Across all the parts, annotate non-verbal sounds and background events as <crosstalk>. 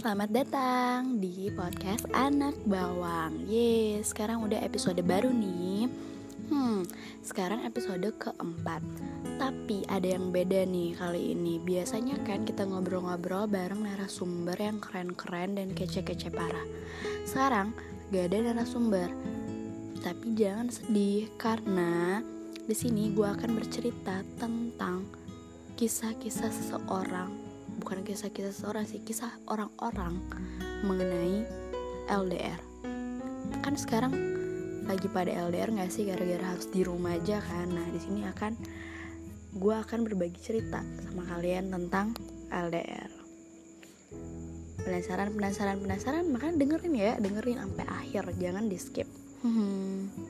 selamat datang di podcast Anak Bawang. Yeay, sekarang udah episode baru nih. Hmm, sekarang episode keempat. Tapi ada yang beda nih kali ini. Biasanya kan kita ngobrol-ngobrol bareng narasumber yang keren-keren dan kece-kece parah. Sekarang gak ada narasumber. Tapi jangan sedih karena di sini gue akan bercerita tentang kisah-kisah seseorang bukan kisah-kisah seorang sih kisah orang-orang mengenai LDR kan sekarang lagi pada LDR nggak sih? Gara-gara harus di rumah aja kan. Nah di sini akan gue akan berbagi cerita sama kalian tentang LDR penasaran penasaran penasaran? Makanya dengerin ya dengerin sampai akhir. Jangan di skip. Ada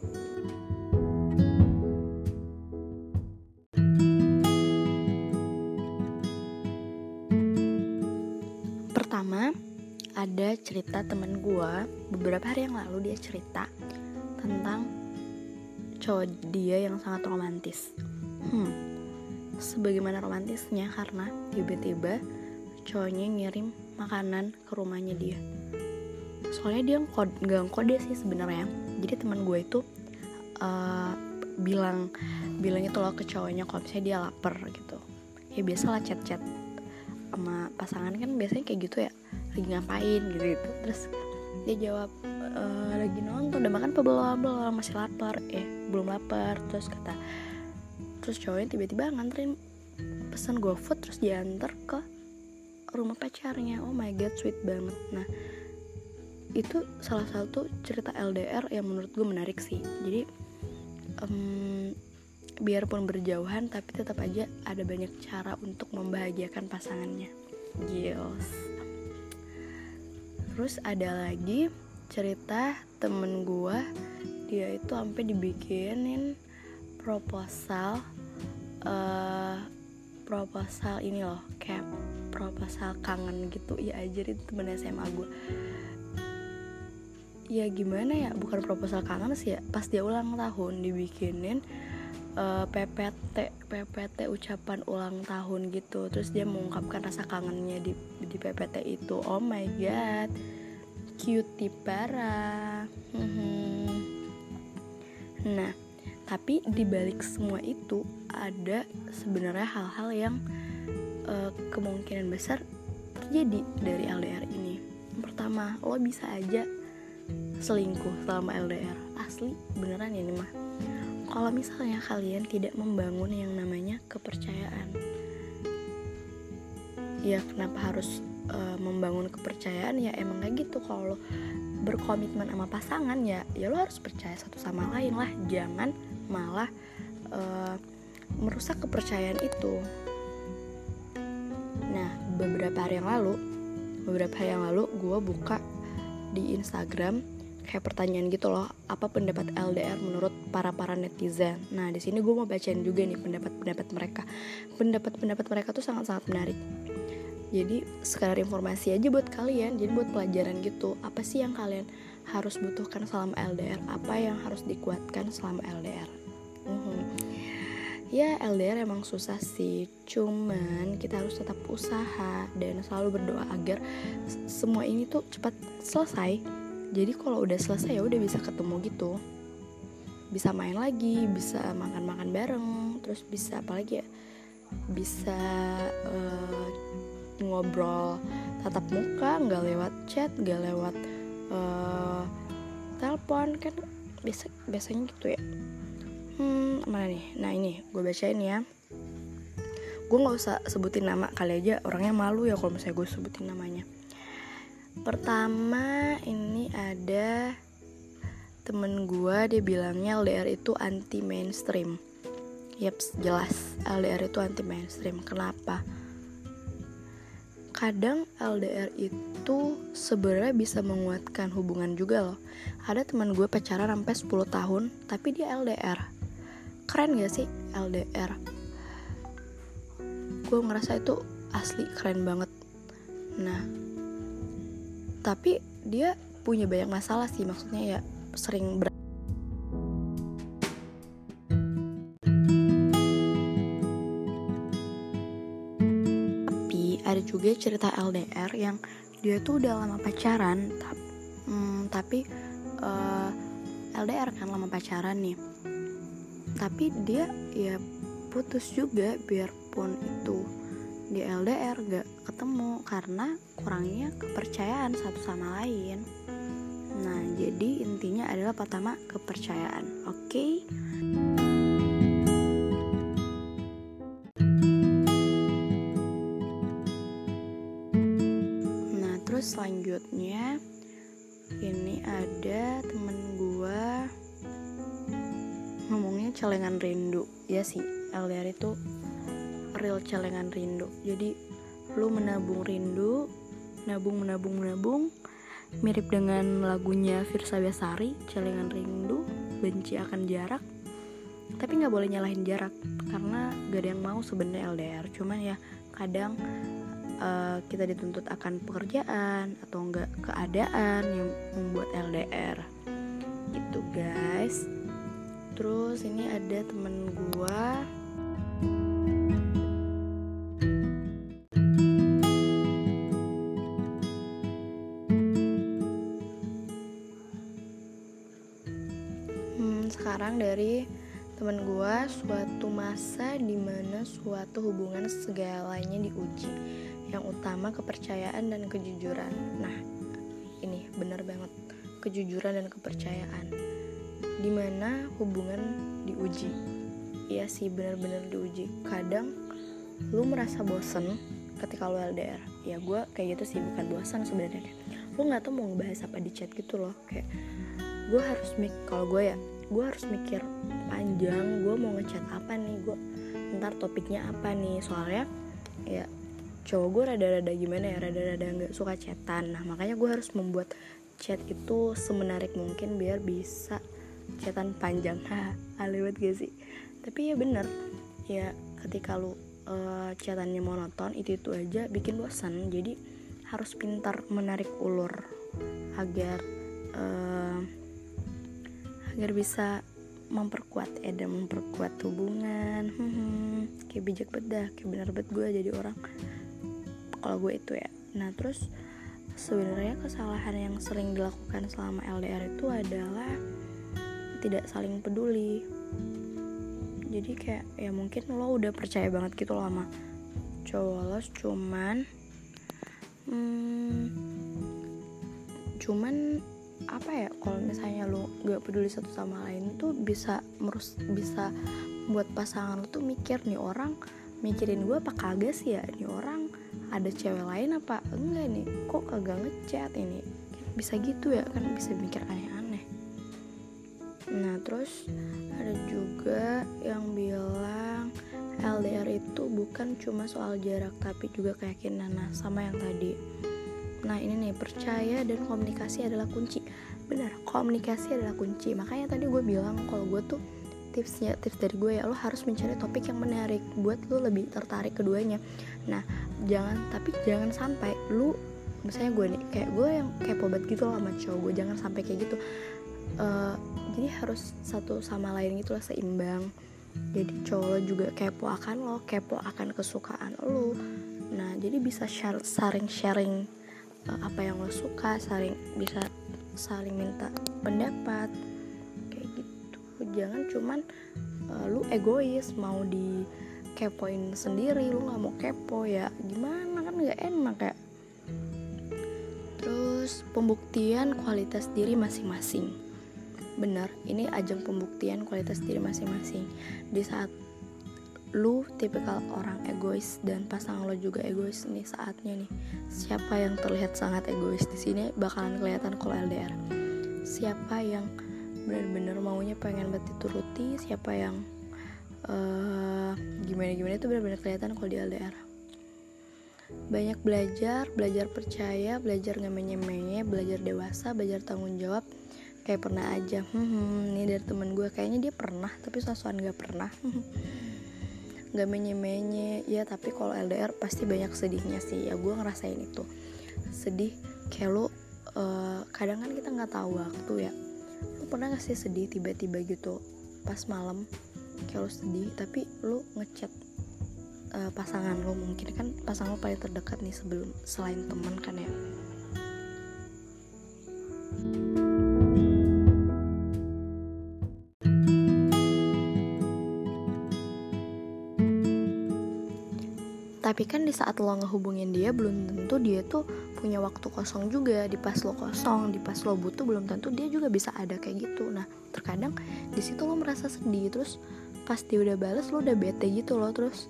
cerita temen gue beberapa hari yang lalu dia cerita tentang cowok dia yang sangat romantis. Hmm, sebagaimana romantisnya karena tiba-tiba cowoknya ngirim makanan ke rumahnya dia. Soalnya dia nggak kode sih sebenarnya. Jadi teman gue itu uh, bilang bilang itu loh ke cowoknya kalau misalnya dia lapar gitu. Ya biasalah chat-chat sama pasangan kan biasanya kayak gitu ya lagi ngapain gitu gitu. Terus dia jawab e, lagi nonton udah makan apa belum? Belum masih lapar. Eh belum lapar. Terus kata terus cowoknya tiba-tiba nganterin pesan GoFood terus diantar ke rumah pacarnya. Oh my god sweet banget. Nah itu salah satu cerita LDR yang menurut gue menarik sih. Jadi um, biarpun berjauhan tapi tetap aja ada banyak cara untuk membahagiakan pasangannya. Gils terus ada lagi cerita temen gue dia itu sampai dibikinin proposal uh, proposal ini loh kayak proposal kangen gitu. Ya aja itu temen SMA gue ya gimana ya bukan proposal kangen sih ya. Pas dia ulang tahun dibikinin uh, eh, PPT PPT ucapan ulang tahun gitu. Terus dia mengungkapkan rasa kangennya di di PPT itu. Oh my god. Cutie parah hmm. nah tapi di balik semua itu ada sebenarnya hal-hal yang uh, kemungkinan besar terjadi dari LDR ini. Pertama lo bisa aja selingkuh selama LDR asli beneran ya ini mah kalau misalnya kalian tidak membangun yang namanya kepercayaan ya kenapa harus uh, membangun kepercayaan? Ya emang kayak gitu. Kalau berkomitmen sama pasangan ya ya lo harus percaya satu sama lain lah. Jangan malah uh, merusak kepercayaan itu. Nah beberapa hari yang lalu beberapa hari yang lalu gue buka di Instagram kayak pertanyaan gitu loh apa pendapat LDR menurut para para netizen? Nah di sini gue mau bacain juga nih pendapat pendapat mereka. Pendapat pendapat mereka tuh sangat sangat menarik. Jadi sekadar informasi aja buat kalian jadi buat pelajaran gitu. Apa sih yang kalian harus butuhkan selama LDR apa yang harus dikuatkan selama LDR uhum. ya LDR emang susah sih. Cuman kita harus tetap usaha dan selalu berdoa agar semua ini tuh cepat selesai jadi kalau udah selesai ya udah bisa ketemu gitu. Bisa main lagi bisa makan-makan bareng terus bisa apalagi ya? Bisa uh, ngobrol tatap muka nggak lewat chat nggak lewat uh, telepon kan biasa biasanya gitu ya. Hmm mana nih? Nah ini gue bacain ya. Gue nggak usah sebutin nama kali aja orangnya malu ya kalau misalnya gue sebutin namanya Pertama ini ada temen gue dia bilangnya LDR itu anti mainstream. Yaps, jelas LDR itu anti mainstream. Kenapa? Kadang LDR itu sebenarnya bisa menguatkan hubungan juga loh. Ada teman gue pacaran sampai 10 tahun, tapi dia LDR. Keren gak sih LDR? Gue ngerasa itu asli keren banget. Nah, tapi dia punya banyak masalah sih maksudnya ya sering ber tapi ada juga cerita LDR yang dia tuh udah lama pacaran tapi, hmm, tapi uh, eh, LDR kan lama pacaran nih. Tapi dia ya putus juga biarpun itu di LDR gak ketemu karena kurangnya kepercayaan satu sama lain. Nah jadi intinya adalah pertama kepercayaan. Oke? Okay? nah terus selanjutnya ini ada temen gua ngomongnya celengan rindu. Ya sih LDR itu real celengan rindu. Jadi lu menabung rindu nabung menabung menabung mirip dengan lagunya Firsa Besari celengan rindu benci akan jarak. Tapi nggak boleh nyalahin jarak karena gak ada yang mau sebenarnya LDR cuman ya kadang uh, kita dituntut akan pekerjaan atau enggak keadaan yang membuat LDR itu guys. Terus ini ada temen gua masa di mana suatu hubungan segalanya diuji. Yang utama kepercayaan dan kejujuran. Nah ini bener banget. Kejujuran dan kepercayaan. Di mana hubungan diuji? Iya sih benar-benar diuji. Kadang lu merasa bosen ketika lu LDR ya gue kayak gitu sih bukan bosan sebenarnya. Lu nggak tahu mau ngebahas apa di chat gitu loh. Kayak gue harus mik kalau gue ya gue harus mikir panjang gue mau ngechat apa nih gue ntar topiknya apa nih. Soalnya ya cowok gue rada-rada gimana ya rada-rada nggak suka chatan. Nah makanya gue harus membuat chat itu semenarik mungkin biar bisa chatan panjang. <laughs> Ha lewat gak sih? Tapi ya bener ya ketika lu uh, chatannya monoton itu itu aja bikin bosan jadi harus pintar menarik ulur agar uh, agar bisa memperkuat ya dan memperkuat hubungan. Hmm, <laughs> kayak bijak bedah kayak bener bet gue jadi orang. Kalau gue itu ya. Nah terus sebenarnya kesalahan yang sering dilakukan selama LDR itu adalah tidak saling peduli. Jadi kayak ya mungkin lo udah percaya banget gitu loh sama cowok lo cuman hmm, cuman apa ya kalau misalnya lo gak peduli satu sama lain tuh bisa merus bisa buat pasangan lo tuh mikir nih orang mikirin gue apa kagak sih ya? Nih orang ada cewek lain apa enggak nih? Kok kagak ngechat ini? Bisa gitu ya kan bisa mikir aneh-aneh. Nah terus ada juga yang bilang LDR itu bukan cuma soal jarak tapi juga keyakinan. Nah sama yang tadi. Nah ini nih percaya dan komunikasi adalah kunci komunikasi adalah kunci. Makanya tadi gue bilang kalau gue tuh tipsnya tips dari gue ya lo harus mencari topik yang menarik buat lo lebih tertarik keduanya. Nah jangan tapi jangan sampai lu misalnya gue nih kayak gue yang kepo banget gitu loh sama cowok gue jangan sampai kayak gitu. Uh, jadi harus satu sama lain gitu lah seimbang. Jadi cowok juga kepo akan lo kepo akan kesukaan lo. Nah jadi bisa share, saling sharing uh, apa yang lo suka saling bisa saling minta pendapat kayak gitu. Jangan cuman uh, lu egois mau di kepoin sendiri lu nggak mau kepo ya gimana kan nggak enak ya terus pembuktian kualitas diri masing-masing. Benar ini ajang pembuktian kualitas diri masing-masing. Di saat lu tipikal orang egois dan pasangan lo juga egois nih saatnya nih. Siapa yang terlihat sangat egois di sini bakalan kelihatan kalau LDR siapa yang benar-benar maunya pengen banget dituruti siapa yang uh, gimana gimana itu benar-benar kelihatan kalau di LDR banyak belajar belajar percaya belajar nggak menye belajar dewasa belajar tanggung jawab. Kayak pernah aja hmm, hmm ini dari temen gue kayaknya dia pernah tapi sosokan gak pernah <laughs> gak menye-menye. Ya tapi kalau LDR pasti banyak sedihnya sih. Ya gue ngerasain itu. Sedih kayak lo uh, kadang kan kita nggak tahu waktu ya. Lo pernah gak sih sedih tiba-tiba gitu? Pas malam kayak lo sedih tapi lo ngechat uh, pasangan lo mungkin. Kan pasangan lo paling terdekat nih sebelum selain teman kan ya tapi kan di saat lo ngehubungin dia belum tentu dia tuh punya waktu kosong juga. Di pas lo kosong di pas lo butuh belum tentu dia juga bisa ada kayak gitu. Nah terkadang di situ lo merasa sedih. Terus pas dia udah bales lo udah bete gitu loh. Terus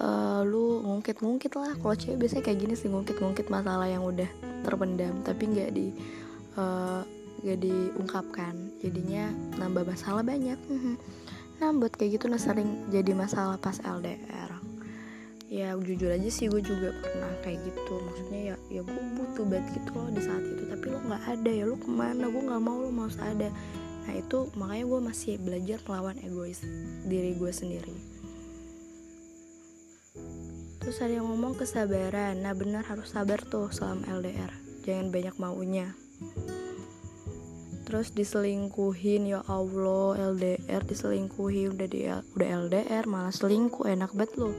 uh, lu ngungkit-ngungkit lah. Kalau cewek biasanya kayak gini sih ngungkit-ngungkit masalah yang udah terpendam tapi nggak di uh, diungkapkan. Jadinya nambah masalah banyak. Nah buat kayak gitu nah sering jadi masalah pas LDR ya jujur aja sih gue juga pernah kayak gitu. Maksudnya ya ya gue butuh banget gitu loh di saat itu. Tapi lo nggak ada ya lo ke mana? Gue nggak mau lo mau ada. Nah itu makanya gue masih belajar melawan egois diri gue sendiri. Terus ada yang ngomong kesabaran. Nah benar harus sabar tuh selama LDR jangan banyak maunya. Terus diselingkuhin ya Allah LDR diselingkuhin. Udah di udah LDR malah selingkuh. Enak banget loh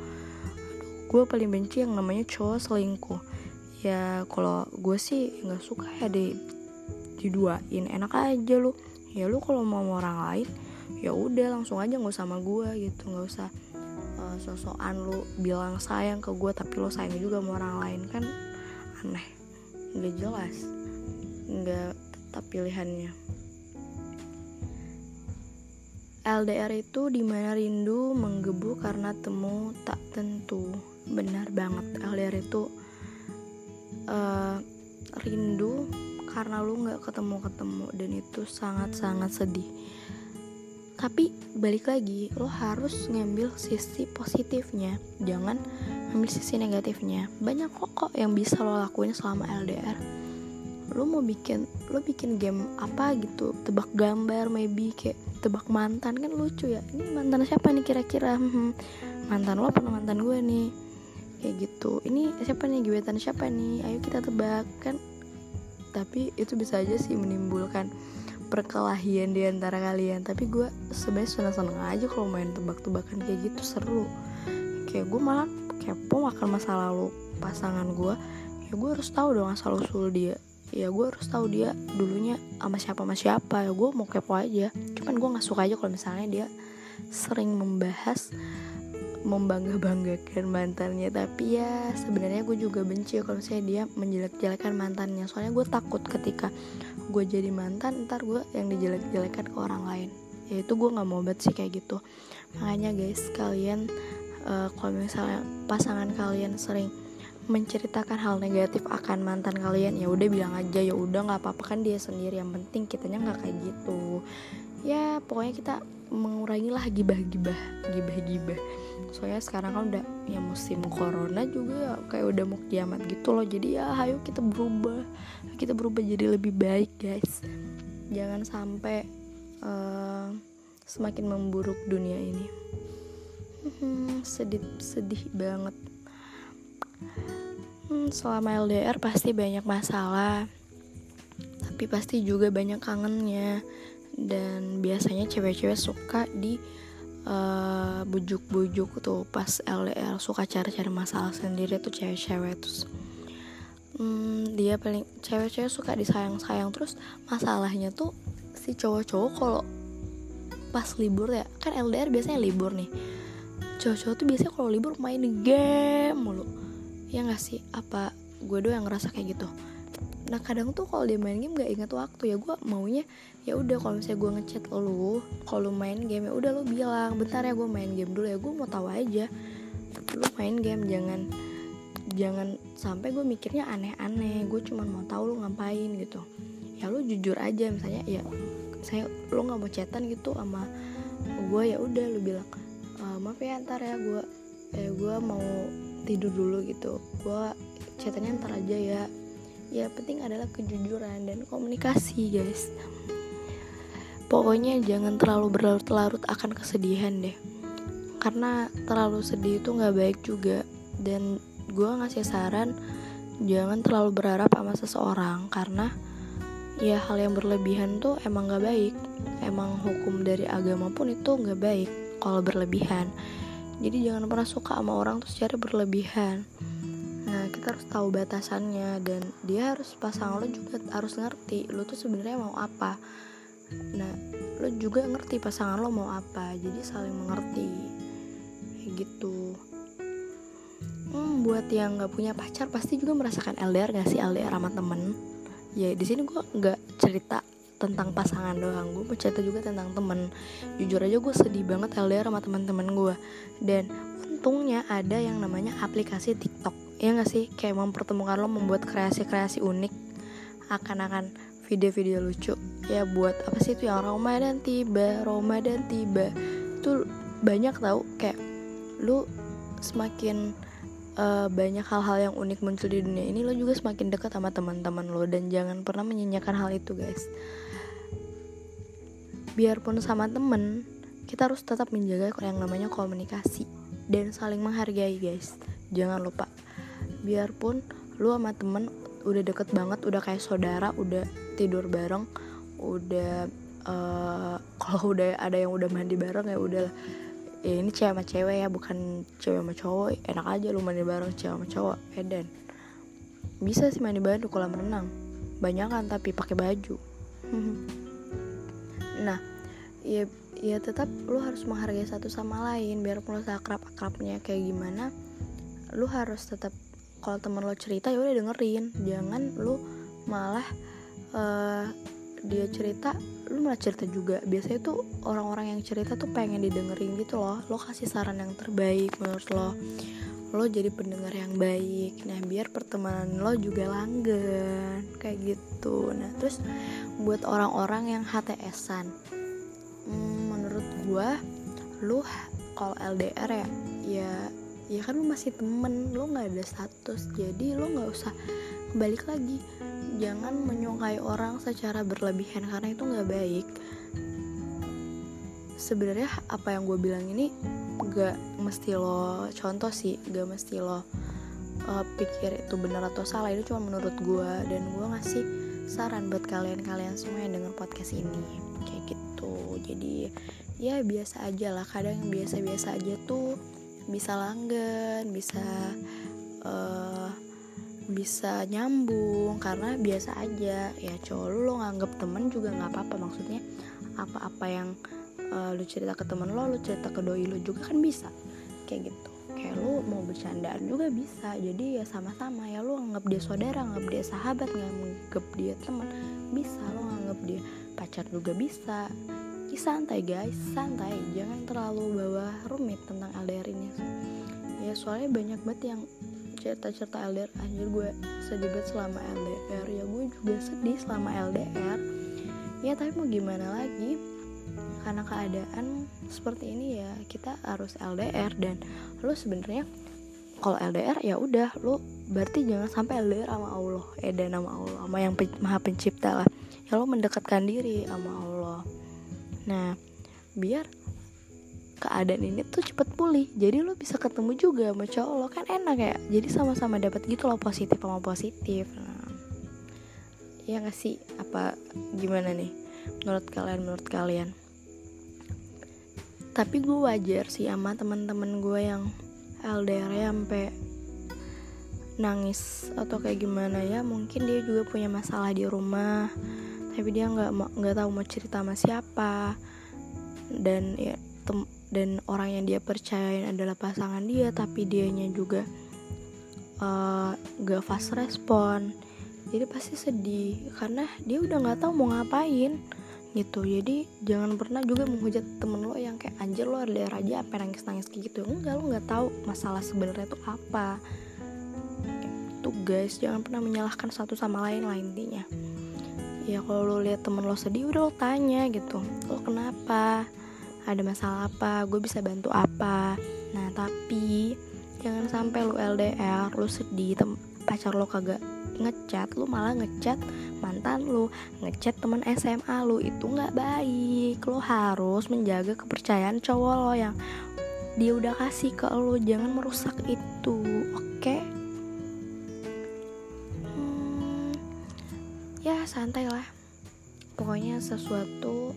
gue paling benci yang namanya cowok selingkuh. Ya kalau gue sih nggak suka ya di diduain. Enak aja lu. Ya lu kalau mau orang lain ya udah langsung aja nggak sama gue gitu. Nggak usah uh, sosokan lu bilang sayang ke gue tapi lo sayang juga sama orang lain. Kan aneh. Nggak jelas. Nggak tetap pilihannya. LDR itu di mana rindu menggebu karena temu tak tentu benar banget LDR itu uh, rindu karena lu nggak ketemu-ketemu dan itu sangat-sangat sedih. Tapi balik lagi lo harus ngambil sisi positifnya jangan ambil sisi negatifnya. Banyak kok kok yang bisa lo lakuin selama LDR lo mau bikin lo bikin game apa gitu tebak gambar maybe kayak tebak mantan kan lucu ya. Ini mantan siapa nih kira-kira? Hmm, mantan lo pernah mantan gue nih kayak gitu. Ini siapa nih? Gebetan siapa nih? Ayo kita tebak kan? Tapi itu bisa aja sih menimbulkan perkelahian di antara kalian. Tapi gue sebenarnya seneng seneng aja kalau main tebak-tebakan kayak gitu seru. Kayak gue malah kepo makan masa lalu pasangan gue ya gue harus tahu dong asal usul dia. Ya gue harus tahu dia dulunya sama siapa sama siapa. Ya gue mau kepo aja. Cuman gue nggak suka aja kalau misalnya dia sering membahas membangga banggakan mantannya. Tapi ya sebenarnya gue juga benci kalau misalnya dia menjelek-jelekan mantannya. Soalnya gue takut ketika gue jadi mantan ntar gue yang dijelek-jelekan ke orang lain. Ya itu gue nggak mau banget sih kayak gitu. Makanya guys kalian uh, kalau misalnya pasangan kalian sering menceritakan hal negatif akan mantan kalian ya udah bilang aja ya udah nggak apa-apa kan dia sendiri yang penting kitanya nggak kayak gitu. Ya pokoknya kita mengurangi lah gibah-gibah gibah-gibah soalnya sekarang kan udah ya musim corona juga ya kayak udah mau kiamat gitu loh. Jadi ya ayo kita berubah. Kita berubah jadi lebih baik guys. Jangan sampai uh, semakin memburuk dunia ini. Sedih sedih banget. Hmm, selama LDR pasti banyak masalah. Tapi pasti juga banyak kangennya. Dan biasanya cewek-cewek suka di uh, bujuk-bujuk tuh pas LDR suka cari-cari masalah sendiri tuh cewek-cewek terus hmm, dia paling cewek-cewek suka disayang-sayang terus masalahnya tuh si cowok-cowok kalau pas libur ya kan LDR biasanya libur nih cowok-cowok tuh biasanya kalau libur main game mulu ya nggak sih? Apa gue doang yang ngerasa kayak gitu nah kadang tuh kalau dia main game gak inget waktu ya gue maunya ya udah kalau misalnya gue ngechat lu kalau main game ya udah lu bilang bentar ya gue main game dulu ya gue mau tahu aja. Lu main game jangan jangan sampai gue mikirnya aneh-aneh gue cuma mau tahu lu ngapain gitu. Ya lu jujur aja misalnya ya saya lu nggak mau chatan gitu sama gue ya udah lu bilang e, maaf ya ntar ya gue eh gue mau tidur dulu gitu. Gue chatannya ntar aja ya ya penting adalah kejujuran dan komunikasi guys. Pokoknya jangan terlalu berlarut-larut akan kesedihan deh. Karena terlalu sedih itu nggak baik juga. Dan gue ngasih saran jangan terlalu berharap sama seseorang. Karena ya hal yang berlebihan tuh emang nggak baik. Emang hukum dari agama pun itu nggak baik kalau berlebihan. Jadi jangan pernah suka sama orang tuh secara berlebihan kita harus tahu batasannya dan dia harus pasang lo juga harus ngerti lo tuh sebenarnya mau apa. Nah lo juga ngerti pasangan lo mau apa jadi saling mengerti. Kayak gitu. Hmm, buat yang nggak punya pacar pasti juga merasakan LDR gak sih? LDR sama temen? Ya di sini gue nggak cerita tentang pasangan doang. Gue cerita juga tentang temen. Jujur aja gue sedih banget LDR sama teman-teman gue dan untungnya ada yang namanya aplikasi TikTok ya gak sih? Kayak mempertemukan lo membuat kreasi-kreasi unik. Akan-akan video-video lucu. Ya buat apa sih itu yang Ramadan tiba Ramadan tiba? Itu banyak tau. Kayak lu semakin uh, banyak hal-hal yang unik muncul di dunia ini lo juga semakin dekat sama teman-teman lo. Dan jangan pernah menyanyikan hal itu guys. Biarpun sama temen kita harus tetap menjaga yang namanya komunikasi dan saling menghargai guys. Jangan lupa biarpun lu sama temen udah deket banget udah kayak saudara udah tidur bareng udah uh, <laughs> kalau udah ada yang udah mandi bareng ya udah ya ini cewek sama cewek ya bukan cewek sama cowok. Enak aja lu mandi bareng cewek sama cowok Eden. Bisa sih mandi bareng di kolam renang. Banyak kan tapi pakai baju. <laughs> Nah ya ya tetap lu harus menghargai satu sama lain. Biar lu akrab akrabnya kayak gimana lu harus tetap kalau temen lo cerita ya udah dengerin. Jangan lu malah uh, dia cerita lu malah cerita juga. Biasanya tuh orang-orang yang cerita tuh pengen didengerin gitu loh. Lo kasih saran yang terbaik menurut lo. Lo jadi pendengar yang baik. Nah biar pertemanan lo juga langgeng. Kayak gitu. Nah terus buat orang-orang yang HTSan hmm, menurut gua lu kalau LDR ya ya ya kan lu masih temen lu nggak ada status. Jadi lu nggak usah balik lagi. Jangan menyukai orang secara berlebihan karena itu nggak baik. Sebenarnya apa yang gue bilang ini gak mesti lo contoh sih. Gak mesti lo uh, pikir itu benar atau salah. Itu cuma menurut gue dan gue ngasih saran buat kalian-kalian semua yang denger podcast ini. Kayak gitu. Jadi ya biasa aja lah. Kadang biasa-biasa aja tuh bisa langgan bisa uh, bisa nyambung karena biasa aja. Ya cowok lu lo nganggep temen juga nggak apa-apa. Maksudnya apa-apa yang uh, lu cerita ke temen lo lu cerita ke doi lu juga kan bisa. Kayak gitu. Kayak lu mau bercandaan juga bisa. Jadi ya sama-sama. Ya lu anggap dia saudara anggap dia sahabat nganggep dia teman bisa. Lu anggap dia pacar juga bisa ya, santai guys santai. Jangan terlalu bawa rumit tentang LDR ini. Ya soalnya banyak banget yang cerita-cerita LDR anjir gue sedih banget selama LDR ya gue juga sedih selama LDR ya tapi mau gimana lagi? Karena keadaan seperti ini ya kita harus LDR dan lo sebenarnya kalau LDR ya udah. Lo berarti jangan sampai LDR sama Allah. Eh dan sama Allah sama yang maha pencipta lah. Ya lo mendekatkan diri sama Allah nah biar keadaan ini tuh cepet pulih. Jadi lo bisa ketemu juga sama cowok lo kan enak ya. Jadi sama-sama dapat gitu loh positif sama positif. Nah, ya nggak sih? Apa gimana nih? Menurut kalian menurut kalian? Tapi gue wajar sih sama teman-teman gue yang LDR ya sampai nangis atau kayak gimana ya. Mungkin dia juga punya masalah di rumah tapi dia nggak nggak tahu mau cerita sama siapa. Dan ya tem dan orang yang dia percayain adalah pasangan dia tapi dianya juga uh, gak fast respon. Jadi pasti sedih karena dia udah nggak tahu mau ngapain gitu. Jadi jangan pernah juga menghujat temen lo yang kayak anjir lo ada aja apa nangis nangis kayak gitu? Enggak lo nggak tahu masalah sebenarnya itu apa. Tuh guys jangan pernah menyalahkan satu sama lain lah intinya ya kalau lo lihat temen lo sedih udah lo tanya gitu lo kenapa? Ada masalah apa? Gue bisa bantu apa? Nah tapi jangan sampai lu LDR lu sedih tem pacar lo kagak ngechat lu malah ngechat mantan lu ngechat teman SMA lu itu nggak baik. Lo harus menjaga kepercayaan cowok lo yang dia udah kasih ke lo jangan merusak itu oke? okay? Santai lah. Pokoknya sesuatu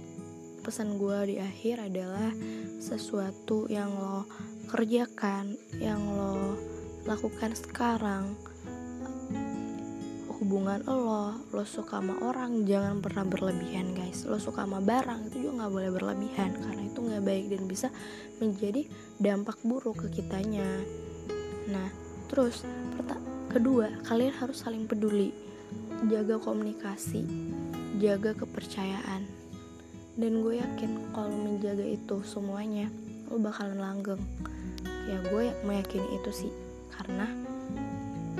pesan gue di akhir adalah sesuatu yang lo kerjakan yang lo lakukan sekarang hubungan lo lo suka sama orang jangan pernah berlebihan guys. Lo suka sama barang itu juga nggak boleh berlebihan karena itu nggak baik dan bisa menjadi dampak buruk ke kitanya. Nah terus kedua kalian harus saling peduli jaga komunikasi jaga kepercayaan. Dan gue yakin kalau menjaga itu semuanya lo bakalan langgeng. Ya gue meyakini itu sih. Karena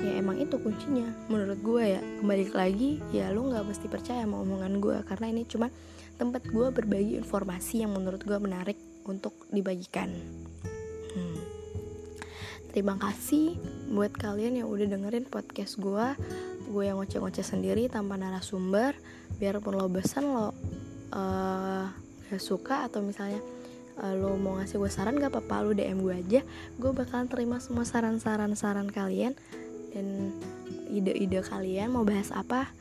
ya emang itu kuncinya. Menurut gue ya kembali lagi ya lo nggak mesti percaya sama omongan gue. Karena ini cuma tempat gue berbagi informasi yang menurut gue menarik untuk dibagikan. Hmm. terima kasih buat kalian yang udah dengerin podcast gue gue yang ngoceh-ngoceh sendiri tanpa narasumber biarpun lo bosan lo uh, gak suka atau misalnya uh, lo mau ngasih gue saran gak apa-apa lo DM gue aja gue bakalan terima semua saran-saran saran kalian dan ide-ide kalian mau bahas apa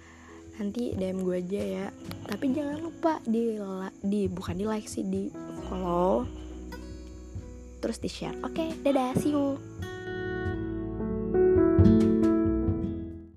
nanti DM gue aja ya. Tapi jangan lupa di di bukan di like sih di follow terus di share. Oke okay, dadah see you